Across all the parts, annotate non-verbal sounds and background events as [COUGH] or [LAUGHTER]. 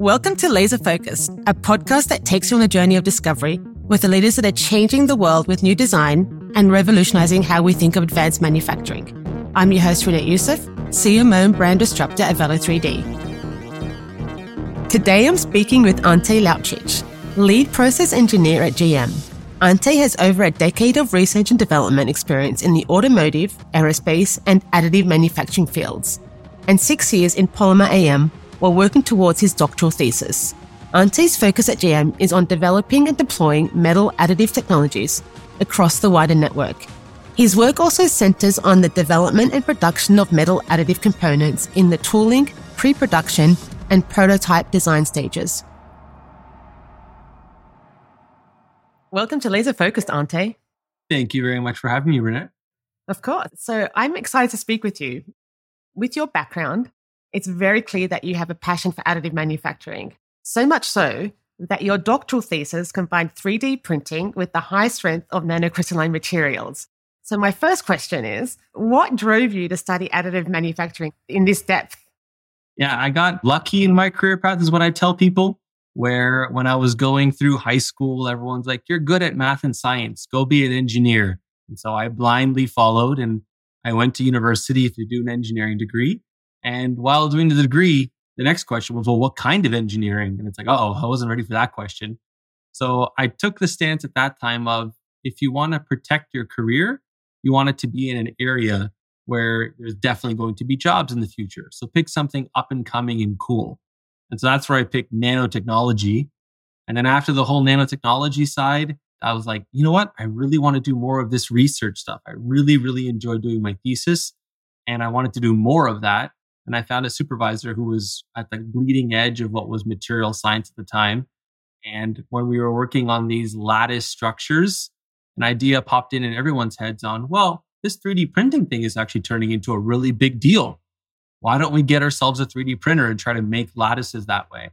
Welcome to Laser Focus, a podcast that takes you on a journey of discovery with the leaders that are changing the world with new design and revolutionizing how we think of advanced manufacturing. I'm your host, Renette Youssef, CMO and brand disruptor at Velo3D. Today I'm speaking with Ante Lausic, lead process engineer at GM. Ante has over a decade of research and development experience in the automotive, aerospace, and additive manufacturing fields, and six years in polymer AM while working towards his doctoral thesis. Ante's focus at GM is on developing and deploying metal additive technologies across the wider network. His work also centers on the development and production of metal additive components in the tooling, pre production, and prototype design stages. Welcome to Laser Focused, Ante. Thank you very much for having me, Renette. Of course. So I'm excited to speak with you. With your background, it's very clear that you have a passion for additive manufacturing. So much so that your doctoral thesis combined 3D printing with the high strength of nanocrystalline materials. So, my first question is what drove you to study additive manufacturing in this depth? Yeah, I got lucky in my career path, is what I tell people. Where when I was going through high school, everyone's like, You're good at math and science, go be an engineer. And so I blindly followed and I went to university to do an engineering degree. And while doing the degree, the next question was, well, what kind of engineering? And it's like, oh, I wasn't ready for that question. So I took the stance at that time of if you want to protect your career, you want it to be in an area where there's definitely going to be jobs in the future. So pick something up and coming and cool. And so that's where I picked nanotechnology. And then after the whole nanotechnology side, I was like, you know what? I really want to do more of this research stuff. I really, really enjoy doing my thesis and I wanted to do more of that. And I found a supervisor who was at the bleeding edge of what was material science at the time. And when we were working on these lattice structures, an idea popped in in everyone's heads on, well, this 3D printing thing is actually turning into a really big deal. Why don't we get ourselves a 3D printer and try to make lattices that way?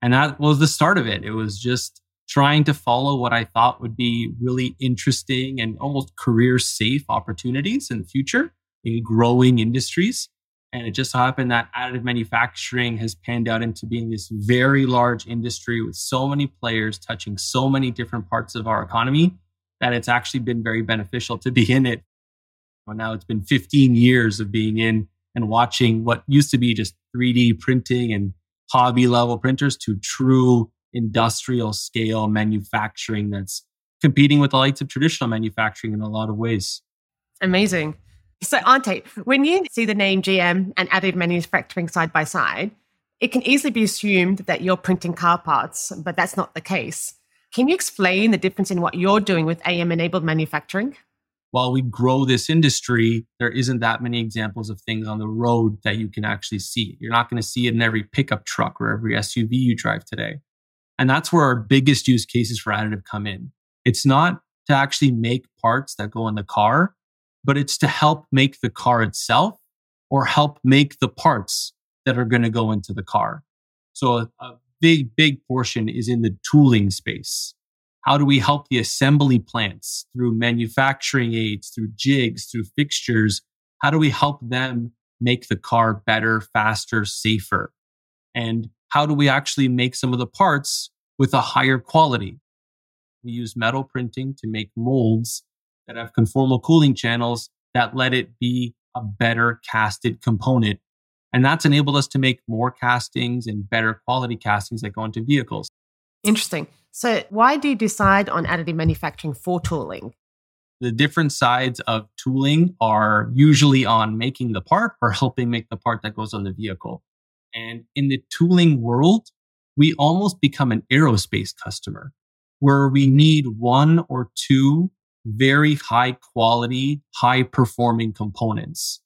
And that was the start of it. It was just trying to follow what I thought would be really interesting and almost career safe opportunities in the future in growing industries. And it just so happened that additive manufacturing has panned out into being this very large industry with so many players touching so many different parts of our economy that it's actually been very beneficial to be in it. Well, now it's been 15 years of being in and watching what used to be just 3D printing and hobby level printers to true industrial scale manufacturing that's competing with the likes of traditional manufacturing in a lot of ways. Amazing. So, Ante, when you see the name GM and additive manufacturing side by side, it can easily be assumed that you're printing car parts, but that's not the case. Can you explain the difference in what you're doing with AM enabled manufacturing? While we grow this industry, there isn't that many examples of things on the road that you can actually see. You're not going to see it in every pickup truck or every SUV you drive today. And that's where our biggest use cases for additive come in. It's not to actually make parts that go in the car but it's to help make the car itself or help make the parts that are going to go into the car. So a, a big, big portion is in the tooling space. How do we help the assembly plants through manufacturing aids, through jigs, through fixtures? How do we help them make the car better, faster, safer? And how do we actually make some of the parts with a higher quality? We use metal printing to make molds that have conformal cooling channels that let it be a better casted component. And that's enabled us to make more castings and better quality castings that go into vehicles. Interesting. So, why do you decide on additive manufacturing for tooling? The different sides of tooling are usually on making the part or helping make the part that goes on the vehicle. And in the tooling world, we almost become an aerospace customer where we need one or two very high quality, high performing components.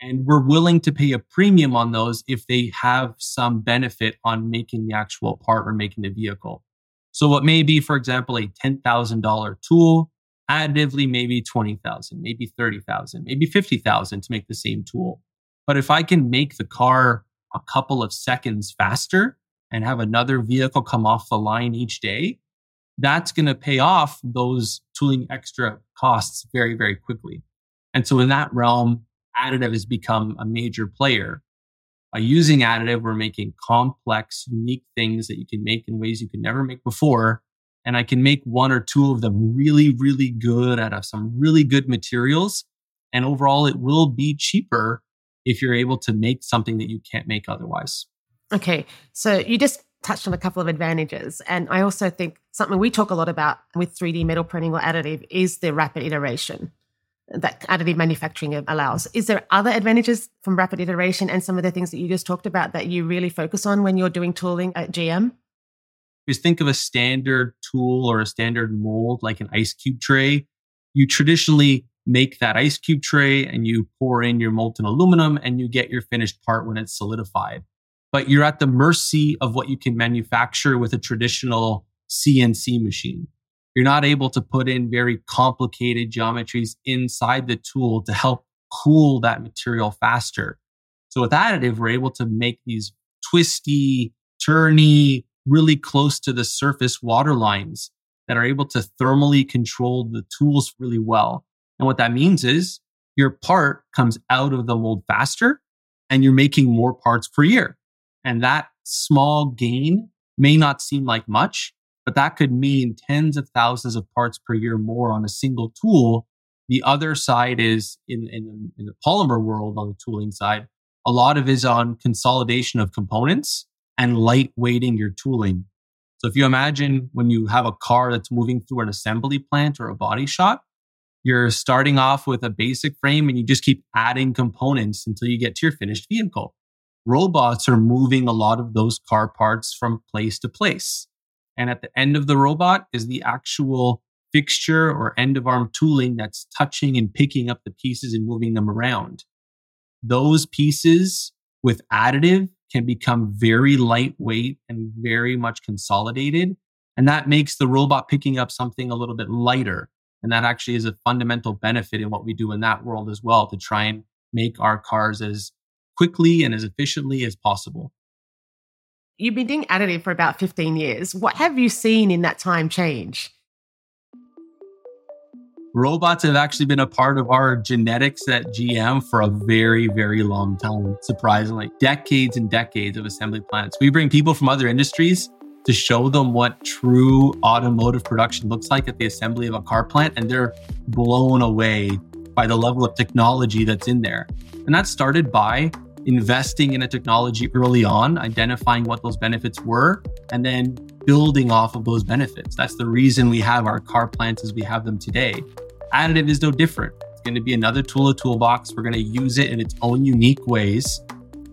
And we're willing to pay a premium on those if they have some benefit on making the actual part or making the vehicle. So what may be, for example, a $10,000 tool, additively maybe 20,000, maybe 30,000, maybe 50,000 to make the same tool. But if I can make the car a couple of seconds faster and have another vehicle come off the line each day, that's going to pay off those tooling extra costs very, very quickly. And so in that realm, additive has become a major player. By using additive, we're making complex, unique things that you can make in ways you could never make before. And I can make one or two of them really, really good out of some really good materials. And overall, it will be cheaper if you're able to make something that you can't make otherwise. Okay. So you just touched on a couple of advantages. And I also think something we talk a lot about with 3D metal printing or additive is the rapid iteration that additive manufacturing allows. Is there other advantages from rapid iteration and some of the things that you just talked about that you really focus on when you're doing tooling at GM? Just think of a standard tool or a standard mold like an ice cube tray. You traditionally make that ice cube tray and you pour in your molten aluminum and you get your finished part when it's solidified. But you're at the mercy of what you can manufacture with a traditional CNC machine. You're not able to put in very complicated geometries inside the tool to help cool that material faster. So with additive, we're able to make these twisty, turny, really close to the surface water lines that are able to thermally control the tools really well. And what that means is your part comes out of the mold faster and you're making more parts per year. And that small gain may not seem like much, but that could mean tens of thousands of parts per year more on a single tool. The other side is in, in, in the polymer world on the tooling side, a lot of is on consolidation of components and lightweighting your tooling. So if you imagine when you have a car that's moving through an assembly plant or a body shop, you're starting off with a basic frame and you just keep adding components until you get to your finished vehicle. Robots are moving a lot of those car parts from place to place. And at the end of the robot is the actual fixture or end of arm tooling that's touching and picking up the pieces and moving them around. Those pieces with additive can become very lightweight and very much consolidated. And that makes the robot picking up something a little bit lighter. And that actually is a fundamental benefit in what we do in that world as well to try and make our cars as quickly and as efficiently as possible. You've been doing additive for about 15 years. What have you seen in that time change? Robots have actually been a part of our genetics at GM for a very, very long time, surprisingly. Decades and decades of assembly plants. We bring people from other industries to show them what true automotive production looks like at the assembly of a car plant, and they're blown away by the level of technology that's in there. And that started by investing in a technology early on, identifying what those benefits were, and then building off of those benefits. That's the reason we have our car plants as we have them today. Additive is no different. It's going to be another tool of toolbox. We're going to use it in its own unique ways.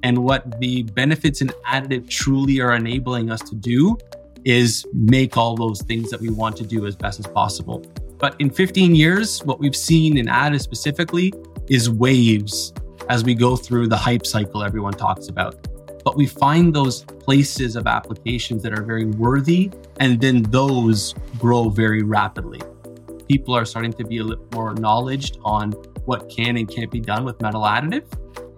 And what the benefits in additive truly are enabling us to do is make all those things that we want to do as best as possible. But in 15 years, what we've seen in additive specifically is waves as we go through the hype cycle everyone talks about. But we find those places of applications that are very worthy, and then those grow very rapidly. People are starting to be a little more knowledge on what can and can't be done with metal additive.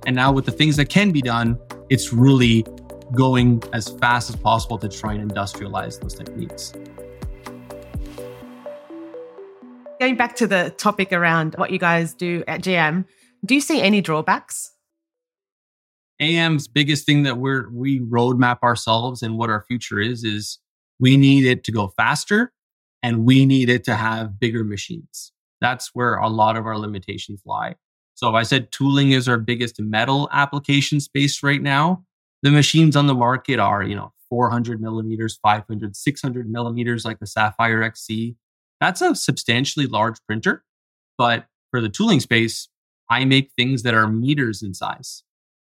And now, with the things that can be done, it's really going as fast as possible to try and industrialize those techniques. Going back to the topic around what you guys do at GM, do you see any drawbacks? AM's biggest thing that we're we roadmap ourselves and what our future is is we need it to go faster and we need it to have bigger machines. That's where a lot of our limitations lie. So I said tooling is our biggest metal application space right now, the machines on the market are, you know, 400 millimeters, 500, 600 millimeters like the Sapphire XC. That's a substantially large printer. But for the tooling space, I make things that are meters in size.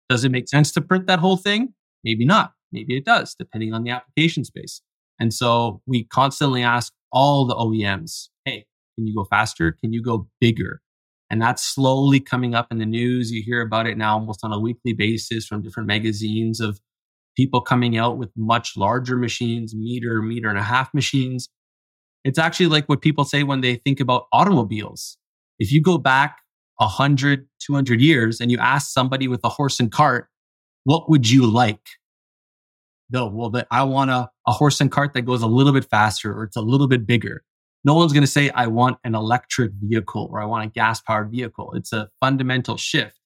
Does it make sense to print that whole thing? Maybe not. Maybe it does, depending on the application space. And so we constantly ask all the OEMs, hey, can you go faster? Can you go bigger? And that's slowly coming up in the news. You hear about it now almost on a weekly basis from different magazines of people coming out with much larger machines, meter, meter and a half machines. It's actually like what people say when they think about automobiles. If you go back 100, 200 years and you ask somebody with a horse and cart, what would you like? No, well, I want a, a horse and cart that goes a little bit faster or it's a little bit bigger. No one's going to say, I want an electric vehicle or I want a gas powered vehicle. It's a fundamental shift.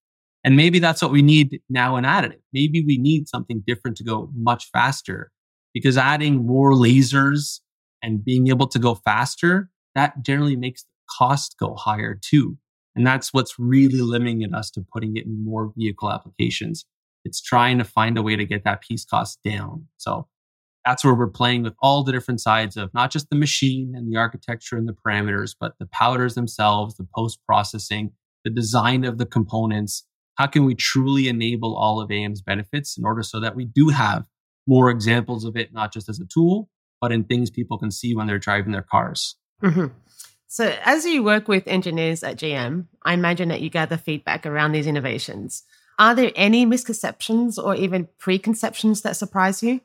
And maybe that's what we need now in additive. Maybe we need something different to go much faster because adding more lasers and being able to go faster, that generally makes the cost go higher too. And that's what's really limiting us to putting it in more vehicle applications. It's trying to find a way to get that piece cost down. So that's where we're playing with all the different sides of not just the machine and the architecture and the parameters, but the powders themselves, the post processing, the design of the components. How can we truly enable all of AM's benefits in order so that we do have more examples of it, not just as a tool, but in things people can see when they're driving their cars? Mm-hmm. So, as you work with engineers at GM, I imagine that you gather feedback around these innovations. Are there any misconceptions or even preconceptions that surprise you?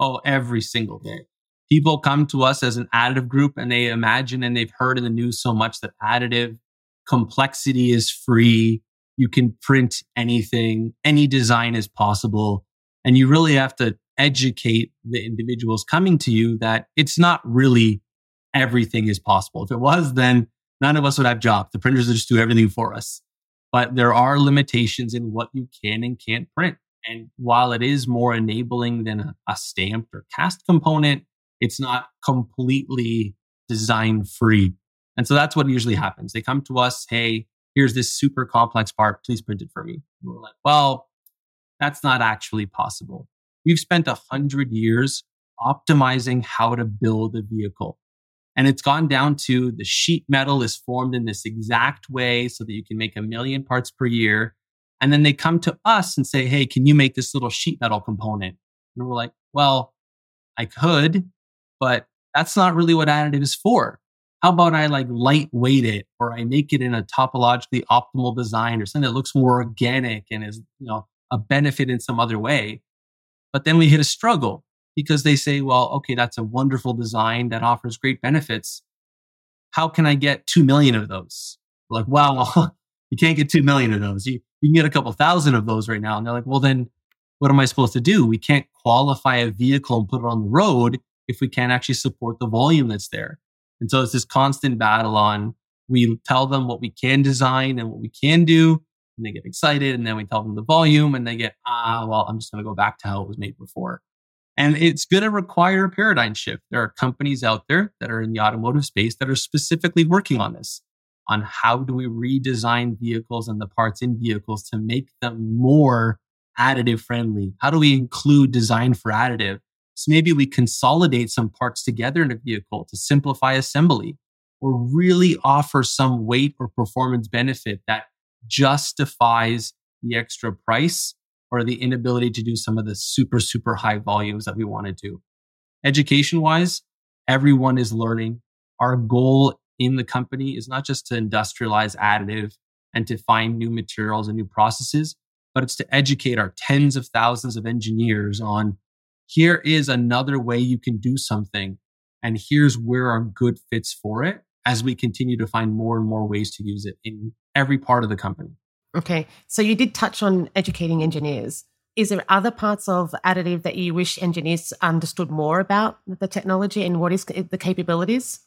Oh, every single day. People come to us as an additive group and they imagine and they've heard in the news so much that additive complexity is free. You can print anything, any design is possible. And you really have to educate the individuals coming to you that it's not really everything is possible. If it was, then none of us would have jobs. The printers would just do everything for us. But there are limitations in what you can and can't print. And while it is more enabling than a, a stamped or cast component, it's not completely design free. And so that's what usually happens. They come to us, hey, here's this super complex part. Please print it for me. And we're like, well, that's not actually possible. We've spent a hundred years optimizing how to build a vehicle. And it's gone down to the sheet metal is formed in this exact way so that you can make a million parts per year. And then they come to us and say, Hey, can you make this little sheet metal component? And we're like, well, I could, but that's not really what additive is for. How about I like lightweight it or I make it in a topologically optimal design or something that looks more organic and is, you know, a benefit in some other way. But then we hit a struggle because they say, well, okay, that's a wonderful design that offers great benefits. How can I get 2 million of those? Like, wow, [LAUGHS] you can't get 2 million of those. You, you can get a couple thousand of those right now. And they're like, well, then what am I supposed to do? We can't qualify a vehicle and put it on the road if we can't actually support the volume that's there. And so it's this constant battle on we tell them what we can design and what we can do, and they get excited. And then we tell them the volume and they get, ah, well, I'm just going to go back to how it was made before. And it's going to require a paradigm shift. There are companies out there that are in the automotive space that are specifically working on this, on how do we redesign vehicles and the parts in vehicles to make them more additive friendly? How do we include design for additive? So maybe we consolidate some parts together in a vehicle to simplify assembly or really offer some weight or performance benefit that justifies the extra price or the inability to do some of the super, super high volumes that we want to do. Education wise, everyone is learning. Our goal in the company is not just to industrialize additive and to find new materials and new processes, but it's to educate our tens of thousands of engineers on here is another way you can do something. And here's where our good fits for it as we continue to find more and more ways to use it in every part of the company. Okay. So you did touch on educating engineers. Is there other parts of additive that you wish engineers understood more about the technology and what is the capabilities?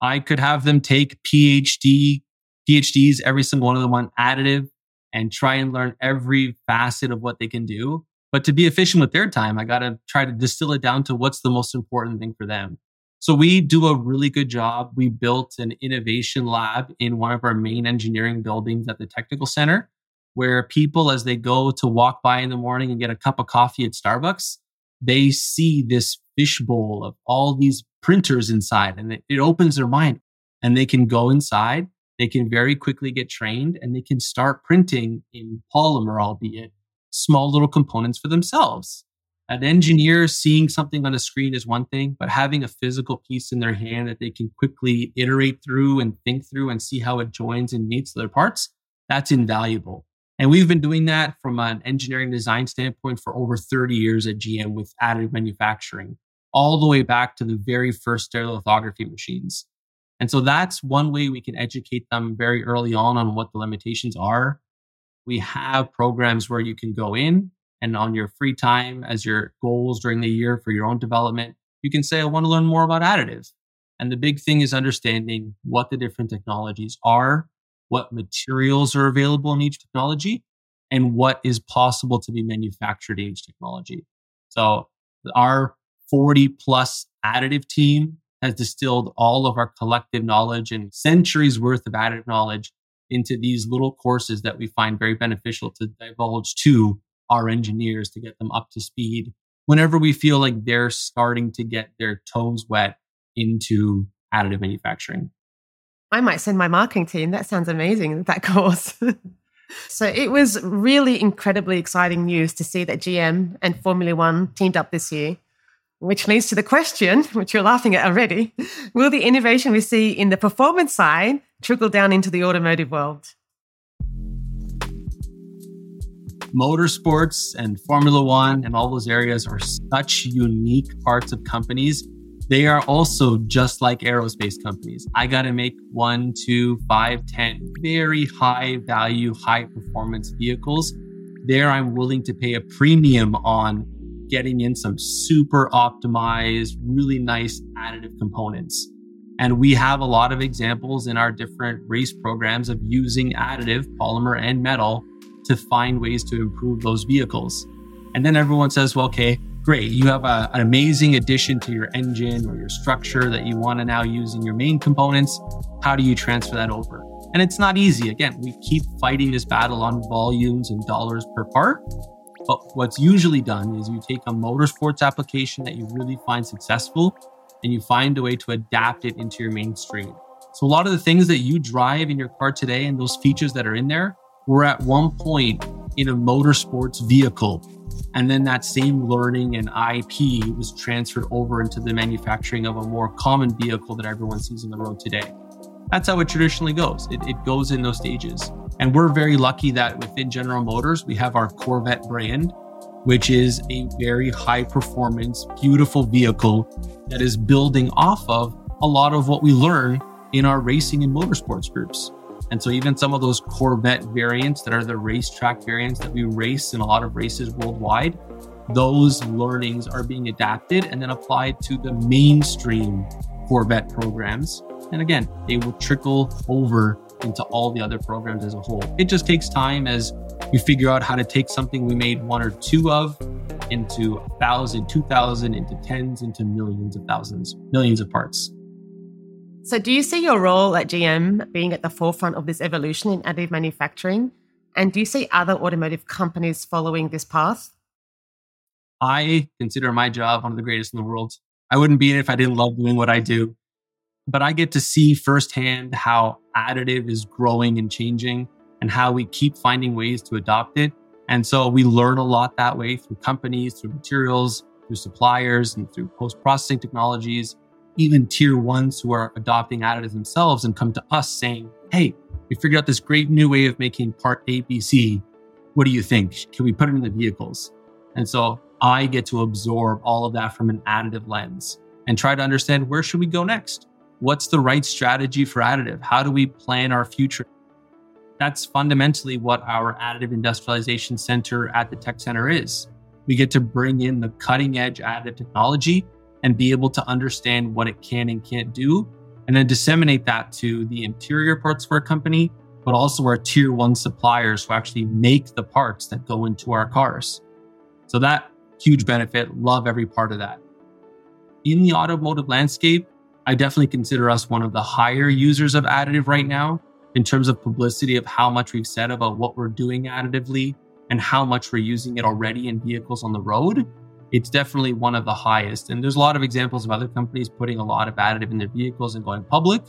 I could have them take PhD, PhDs, every single one of them on additive and try and learn every facet of what they can do. But to be efficient with their time, I got to try to distill it down to what's the most important thing for them. So we do a really good job. We built an innovation lab in one of our main engineering buildings at the technical center where people, as they go to walk by in the morning and get a cup of coffee at Starbucks, they see this fishbowl of all these printers inside and it, it opens their mind and they can go inside. They can very quickly get trained and they can start printing in polymer, albeit small little components for themselves. An engineer seeing something on a screen is one thing, but having a physical piece in their hand that they can quickly iterate through and think through and see how it joins and meets their parts, that's invaluable. And we've been doing that from an engineering design standpoint for over 30 years at GM with additive manufacturing, all the way back to the very first stereolithography machines. And so that's one way we can educate them very early on on what the limitations are. We have programs where you can go in and on your free time as your goals during the year for your own development, you can say, I want to learn more about additive. And the big thing is understanding what the different technologies are what materials are available in each technology, and what is possible to be manufactured in each technology. So our 40 plus additive team has distilled all of our collective knowledge and centuries worth of additive knowledge into these little courses that we find very beneficial to divulge to our engineers to get them up to speed whenever we feel like they're starting to get their toes wet into additive manufacturing. I might send my marketing team. That sounds amazing, that [LAUGHS] course. so it was really incredibly exciting news to see that GM and Formula One teamed up this year, which leads to the question, which you're laughing at already will the innovation we see in the performance side trickle down into the automotive world? Motorsports and Formula One and all those areas are such unique parts of companies they are also just like aerospace companies. I got to make one, two, five, ten very high value, high performance vehicles. There, I'm willing to pay a premium on getting in some super optimized, really nice additive components. And we have a lot of examples in our different race programs of using additive, polymer, and metal to find ways to improve those vehicles. And then everyone says, well, okay, great. You have a, an amazing addition to your engine or your structure that you want to now use in your main components. How do you transfer that over? And it's not easy. Again, we keep fighting this battle on volumes and dollars per part. But what's usually done is you take a motorsports application that you really find successful and you find a way to adapt it into your mainstream. So a lot of the things that you drive in your car today and those features that are in there were at one point in a motorsports vehicle and then that same learning and IP was transferred over into the manufacturing of a more common vehicle that everyone sees on the road today. That's how it traditionally goes. It, it goes in those stages. And we're very lucky that within General Motors, we have our Corvette brand, which is a very high performance, beautiful vehicle that is building off of a lot of what we learn in our racing and motorsports groups. And so even some of those Corvette variants that are the racetrack variants that we race in a lot of races worldwide, those learnings are being adapted and then applied to the mainstream Corvette programs. And again, they will trickle over into all the other programs as a whole. It just takes time as we figure out how to take something we made one or two of into a thousand, two thousand, into tens, into millions of thousands, millions of parts. So, do you see your role at GM being at the forefront of this evolution in additive manufacturing? And do you see other automotive companies following this path? I consider my job one of the greatest in the world. I wouldn't be in it if I didn't love doing what I do. But I get to see firsthand how additive is growing and changing and how we keep finding ways to adopt it. And so we learn a lot that way through companies, through materials, through suppliers, and through post processing technologies even tier ones who are adopting additive themselves and come to us saying, Hey, we figured out this great new way of making part ABC. What do you think? Can we put it in the vehicles? And so I get to absorb all of that from an additive lens and try to understand where should we go next? What's the right strategy for additive? How do we plan our future? That's fundamentally what our additive industrialization center at the tech center is. We get to bring in the cutting edge additive technology and be able to understand what it can and can't do, and then disseminate that to the interior parts of our company, but also our tier one suppliers who actually make the parts that go into our cars. So that huge benefit, love every part of that. In the automotive landscape, I definitely consider us one of the higher users of additive right now in terms of publicity of how much we've said about what we're doing additively and how much we're using it already in vehicles on the road it's definitely one of the highest. And there's a lot of examples of other companies putting a lot of additive in their vehicles and going public.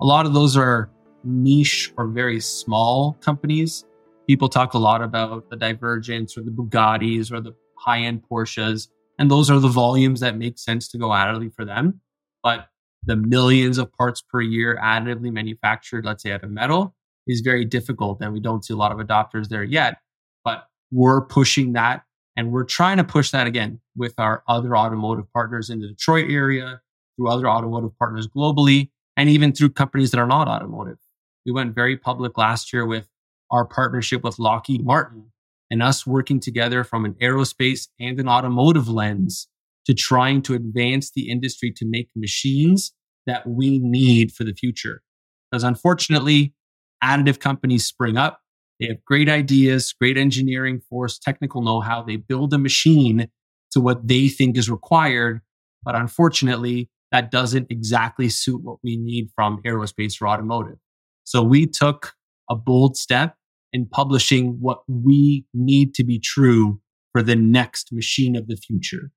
A lot of those are niche or very small companies. People talk a lot about the Divergents or the Bugattis or the high end Porsches. And those are the volumes that make sense to go additively for them. But the millions of parts per year additively manufactured, let's say out of metal, is very difficult. And we don't see a lot of adopters there yet. But we're pushing that and we're trying to push that again with our other automotive partners in the Detroit area, through other automotive partners globally, and even through companies that are not automotive. We went very public last year with our partnership with Lockheed Martin and us working together from an aerospace and an automotive lens to trying to advance the industry to make machines that we need for the future. Because unfortunately, additive companies spring up. They have great ideas, great engineering force, technical know how. They build a machine to what they think is required. But unfortunately, that doesn't exactly suit what we need from aerospace or automotive. So we took a bold step in publishing what we need to be true for the next machine of the future.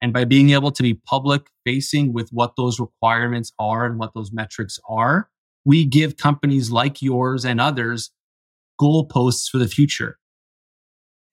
And by being able to be public facing with what those requirements are and what those metrics are, we give companies like yours and others goalposts for the future.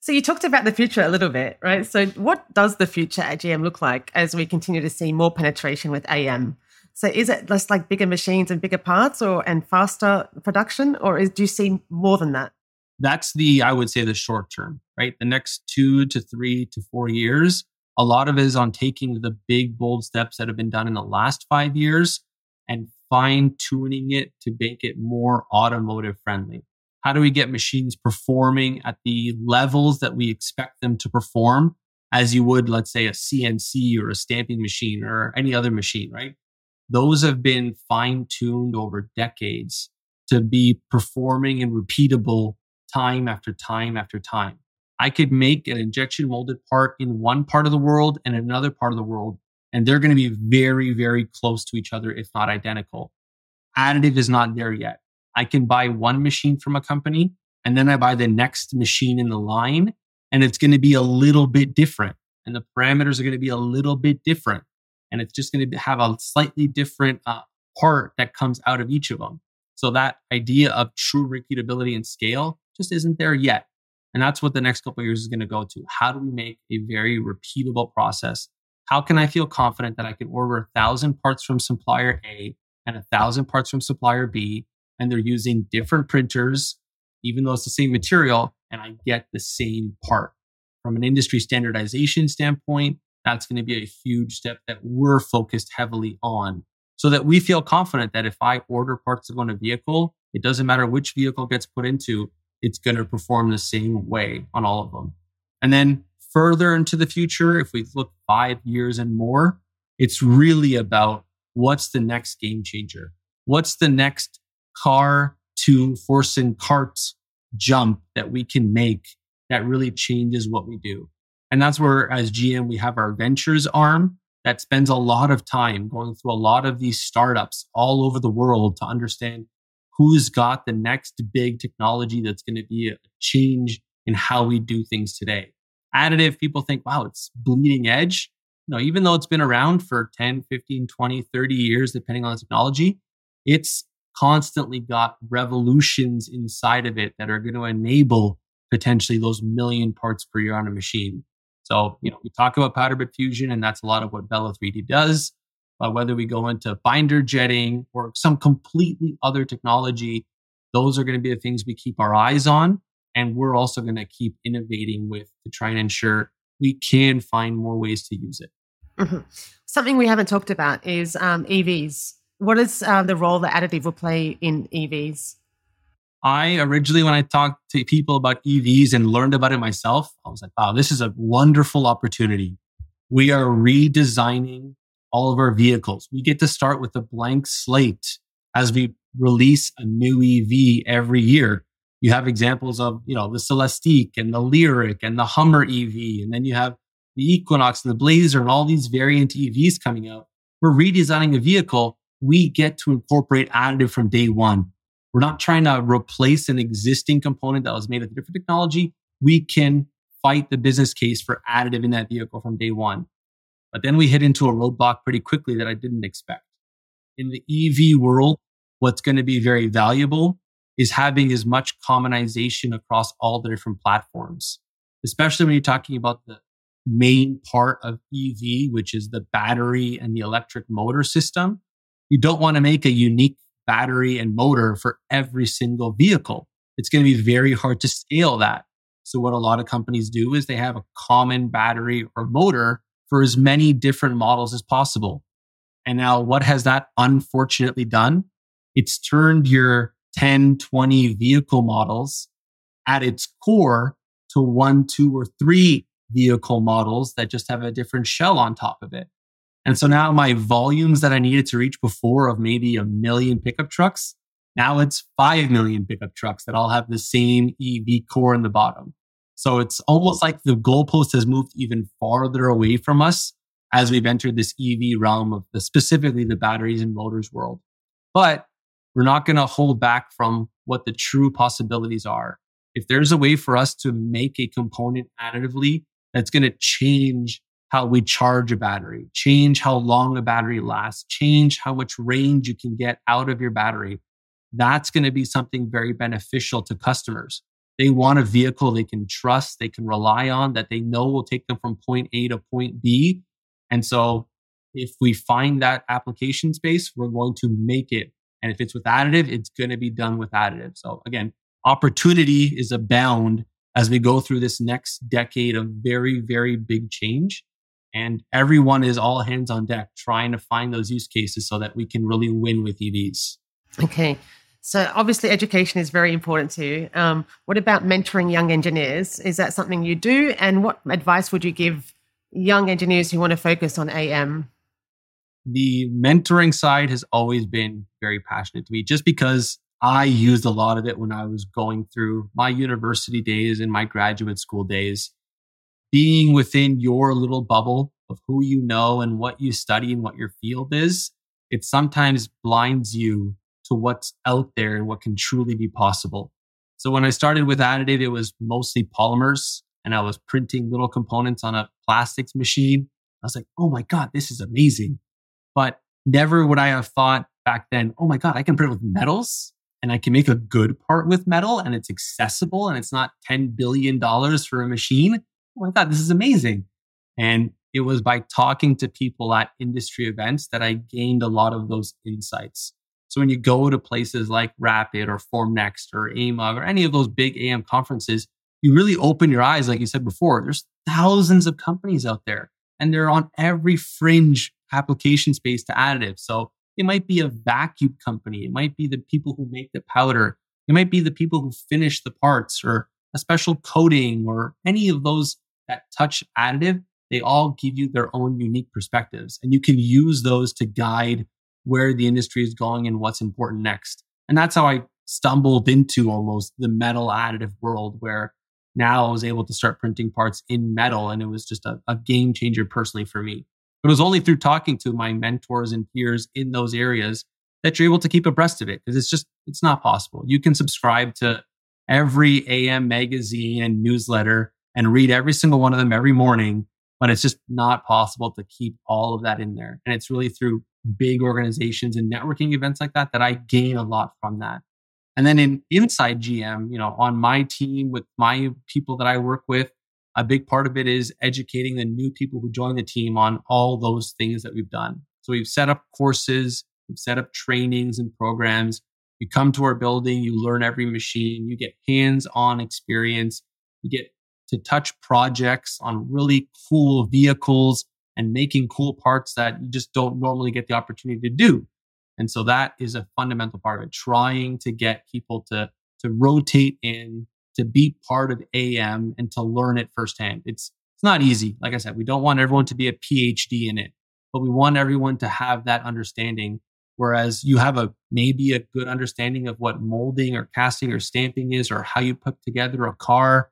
So you talked about the future a little bit, right? So what does the future at GM look like as we continue to see more penetration with AM? So is it just like bigger machines and bigger parts or and faster production or is, do you see more than that? That's the I would say the short term, right? The next 2 to 3 to 4 years, a lot of it is on taking the big bold steps that have been done in the last 5 years and fine tuning it to make it more automotive friendly. How do we get machines performing at the levels that we expect them to perform as you would, let's say, a CNC or a stamping machine or any other machine, right? Those have been fine tuned over decades to be performing and repeatable time after time after time. I could make an injection molded part in one part of the world and another part of the world, and they're going to be very, very close to each other, if not identical. Additive is not there yet. I can buy one machine from a company and then I buy the next machine in the line and it's going to be a little bit different and the parameters are going to be a little bit different and it's just going to have a slightly different uh, part that comes out of each of them. So that idea of true repeatability and scale just isn't there yet. And that's what the next couple years is going to go to. How do we make a very repeatable process? How can I feel confident that I can order a thousand parts from supplier A and a thousand parts from supplier B and they're using different printers, even though it's the same material, and I get the same part. From an industry standardization standpoint, that's going to be a huge step that we're focused heavily on so that we feel confident that if I order parts to go in a vehicle, it doesn't matter which vehicle gets put into, it's going to perform the same way on all of them. And then further into the future, if we look five years and more, it's really about what's the next game changer? What's the next car to force and cart jump that we can make that really changes what we do. And that's where, as GM, we have our ventures arm that spends a lot of time going through a lot of these startups all over the world to understand who's got the next big technology that's going to be a change in how we do things today. Additive, people think, wow, it's bleeding edge. No, even though it's been around for 10, 15, 20, 30 years, depending on the technology, it's constantly got revolutions inside of it that are going to enable potentially those million parts per year on a machine. So, you know, we talk about powder bed fusion, and that's a lot of what Velo3D does. But whether we go into binder jetting or some completely other technology, those are going to be the things we keep our eyes on. And we're also going to keep innovating with to try and ensure we can find more ways to use it. Mm-hmm. Something we haven't talked about is um, EVs what is uh, the role that additive will play in EVs? I originally, when I talked to people about EVs and learned about it myself, I was like, wow, this is a wonderful opportunity. We are redesigning all of our vehicles. We get to start with a blank slate as we release a new EV every year. You have examples of, you know, the Celestiq and the Lyriq and the Hummer EV. And then you have the Equinox and the Blazer and all these variant EVs coming out. We're redesigning a vehicle we get to incorporate additive from day one. We're not trying to replace an existing component that was made with different technology. We can fight the business case for additive in that vehicle from day one. But then we hit into a roadblock pretty quickly that I didn't expect. In the EV world, what's going to be very valuable is having as much commonization across all the different platforms, especially when you're talking about the main part of EV, which is the battery and the electric motor system you don't want to make a unique battery and motor for every single vehicle. It's going to be very hard to scale that. So what a lot of companies do is they have a common battery or motor for as many different models as possible. And now what has that unfortunately done? It's turned your 10, 20 vehicle models at its core to one, two, or three vehicle models that just have a different shell on top of it. And so now my volumes that I needed to reach before of maybe a million pickup trucks, Now it's 5 million pickup trucks that all have the same EV core in the bottom. So it's almost like the goalpost has moved even farther away from us as we've entered this EV realm of the, specifically the batteries and motors world. But we're not going to hold back from what the true possibilities are. If there's a way for us to make a component additively that's going to change how we charge a battery, change how long a battery lasts, change how much range you can get out of your battery, that's going to be something very beneficial to customers. They want a vehicle they can trust, they can rely on, that they know will take them from point A to point B. And so if we find that application space, we're going to make it. And if it's with additive, it's going to be done with additive. So again, opportunity is abound as we go through this next decade of very, very big change. And everyone is all hands on deck trying to find those use cases so that we can really win with EVs. Okay. So obviously education is very important to you. Um, what about mentoring young engineers? Is that something you do? And what advice would you give young engineers who want to focus on AM? The mentoring side has always been very passionate to me just because I used a lot of it when I was going through my university days and my graduate school days. Being within your little bubble of who you know and what you study and what your field is, it sometimes blinds you to what's out there and what can truly be possible. So when I started with additive, it was mostly polymers and I was printing little components on a plastics machine. I was like, oh my God, this is amazing. But never would I have thought back then, oh my God, I can print with metals and I can make a good part with metal and it's accessible and it's not $10 billion for a machine. Oh my God, this is amazing. And it was by talking to people at industry events that I gained a lot of those insights. So when you go to places like Rapid or Formnext or AMUG or any of those big AM conferences, you really open your eyes. Like you said before, there's thousands of companies out there and they're on every fringe application space to additive. So it might be a vacuum company. It might be the people who make the powder. It might be the people who finish the parts or a special coating or any of those that touch additive. They all give you their own unique perspectives and you can use those to guide where the industry is going and what's important next. And that's how I stumbled into almost the metal additive world where now I was able to start printing parts in metal. And it was just a, a game changer personally for me. But it was only through talking to my mentors and peers in those areas that you're able to keep abreast of it because it's just, it's not possible. You can subscribe to every AM magazine and newsletter and read every single one of them every morning, but it's just not possible to keep all of that in there. And it's really through big organizations and networking events like that that I gain a lot from that. And then in inside GM, you know, on my team with my people that I work with, a big part of it is educating the new people who join the team on all those things that we've done. So we've set up courses, we've set up trainings and programs. You come to our building, you learn every machine, you get hands on experience, you get to touch projects on really cool vehicles and making cool parts that you just don't normally get the opportunity to do. And so that is a fundamental part of it, trying to get people to, to rotate in, to be part of AM and to learn it firsthand. It's, it's not easy. Like I said, we don't want everyone to be a PhD in it, but we want everyone to have that understanding. Whereas you have a maybe a good understanding of what molding or casting or stamping is or how you put together a car,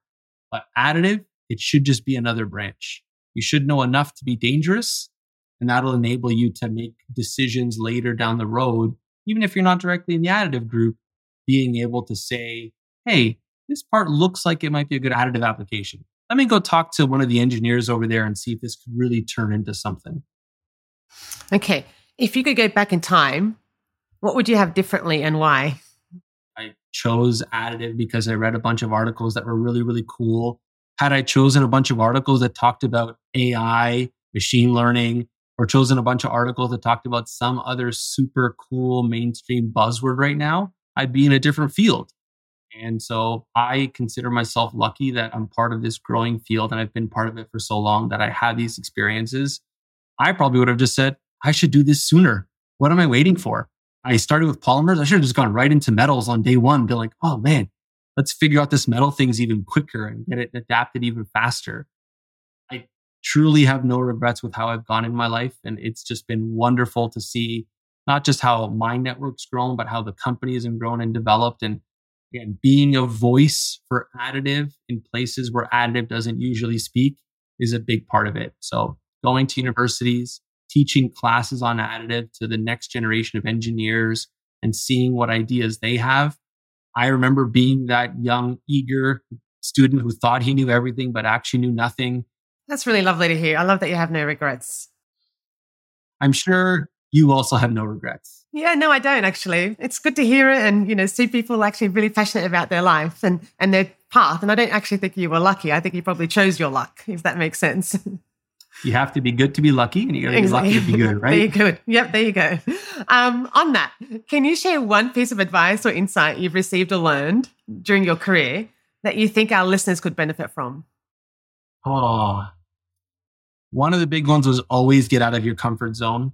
but additive, it should just be another branch. You should know enough to be dangerous, and that'll enable you to make decisions later down the road, even if you're not directly in the additive group, being able to say, hey, this part looks like it might be a good additive application. Let me go talk to one of the engineers over there and see if this could really turn into something. Okay. If you could go back in time, what would you have differently and why? I chose additive because I read a bunch of articles that were really, really cool had I chosen a bunch of articles that talked about AI, machine learning, or chosen a bunch of articles that talked about some other super cool mainstream buzzword right now, I'd be in a different field. And so I consider myself lucky that I'm part of this growing field and I've been part of it for so long that I had these experiences. I probably would have just said, I should do this sooner. What am I waiting for? I started with polymers. I should have just gone right into metals on day one, be like, oh man, let's figure out this metal things even quicker and get it adapted even faster. I truly have no regrets with how I've gone in my life. And it's just been wonderful to see not just how my network's grown, but how the company has grown and developed. And again, being a voice for additive in places where additive doesn't usually speak is a big part of it. So going to universities, teaching classes on additive to the next generation of engineers and seeing what ideas they have. I remember being that young, eager student who thought he knew everything, but actually knew nothing. That's really lovely to hear. I love that you have no regrets. I'm sure you also have no regrets. Yeah, no, I don't actually. It's good to hear it and, you know, see people actually really passionate about their life and, and their path. And I don't actually think you were lucky. I think you probably chose your luck, if that makes sense. [LAUGHS] You have to be good to be lucky, and you got to exactly. be lucky to be good, [LAUGHS] right? there you go. Yep, there you go. Um, on that, can you share one piece of advice or insight you've received or learned during your career that you think our listeners could benefit from? Oh, one of the big ones was always get out of your comfort zone.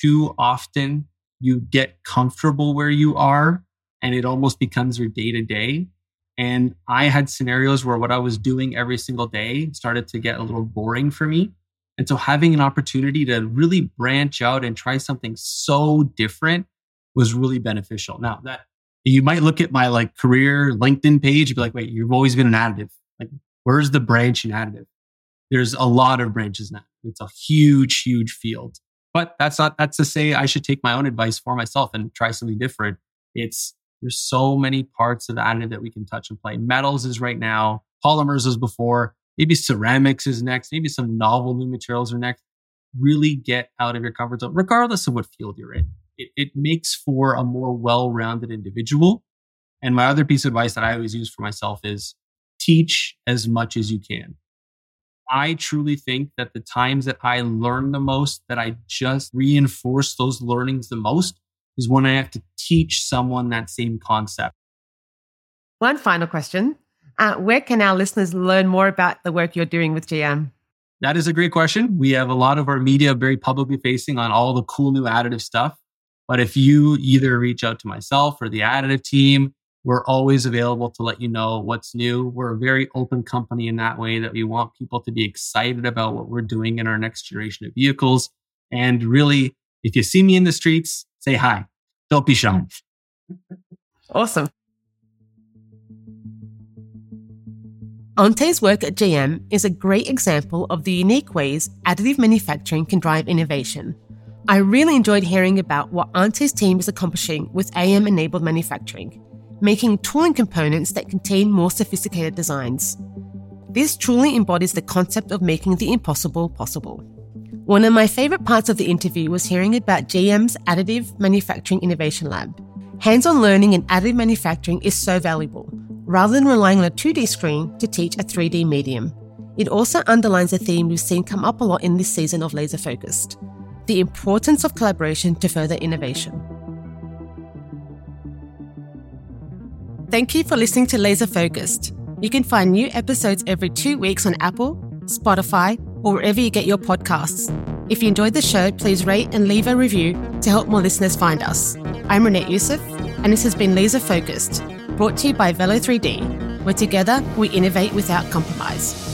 Too often you get comfortable where you are and it almost becomes your day to day. And I had scenarios where what I was doing every single day started to get a little boring for me. And so having an opportunity to really branch out and try something so different was really beneficial. Now that you might look at my like career LinkedIn page and be like, wait, you've always been an additive. Like, where's the branch in additive? There's a lot of branches now. It's a huge, huge field. But that's not, that's to say I should take my own advice for myself and try something different. It's there's so many parts of additive that we can touch and play. Metals is right now, polymers is before, maybe ceramics is next, maybe some novel new materials are next. Really get out of your comfort zone, regardless of what field you're in. It, it makes for a more well rounded individual. And my other piece of advice that I always use for myself is teach as much as you can. I truly think that the times that I learn the most, that I just reinforce those learnings the most, is when I have to teach someone that same concept. One final question. Uh, where can our listeners learn more about the work you're doing with GM? That is a great question. We have a lot of our media very publicly facing on all the cool new additive stuff. But if you either reach out to myself or the additive team, we're always available to let you know what's new. We're a very open company in that way that we want people to be excited about what we're doing in our next generation of vehicles. And really, if you see me in the streets, say hi. Don't be shy. Awesome. Ante's work at GM is a great example of the unique ways additive manufacturing can drive innovation. I really enjoyed hearing about what Ante's team is accomplishing with AM enabled manufacturing, making tooling components that contain more sophisticated designs. This truly embodies the concept of making the impossible possible. One of my favorite parts of the interview was hearing about GM's Additive Manufacturing Innovation Lab. Hands on learning in additive manufacturing is so valuable, rather than relying on a 2D screen to teach a 3D medium. It also underlines a theme we've seen come up a lot in this season of Laser Focused the importance of collaboration to further innovation. Thank you for listening to Laser Focused. You can find new episodes every two weeks on Apple, Spotify, or wherever you get your podcasts. If you enjoyed the show, please rate and leave a review to help more listeners find us. I'm Renette Youssef, and this has been Laser Focused, brought to you by Velo3D, where together we innovate without compromise.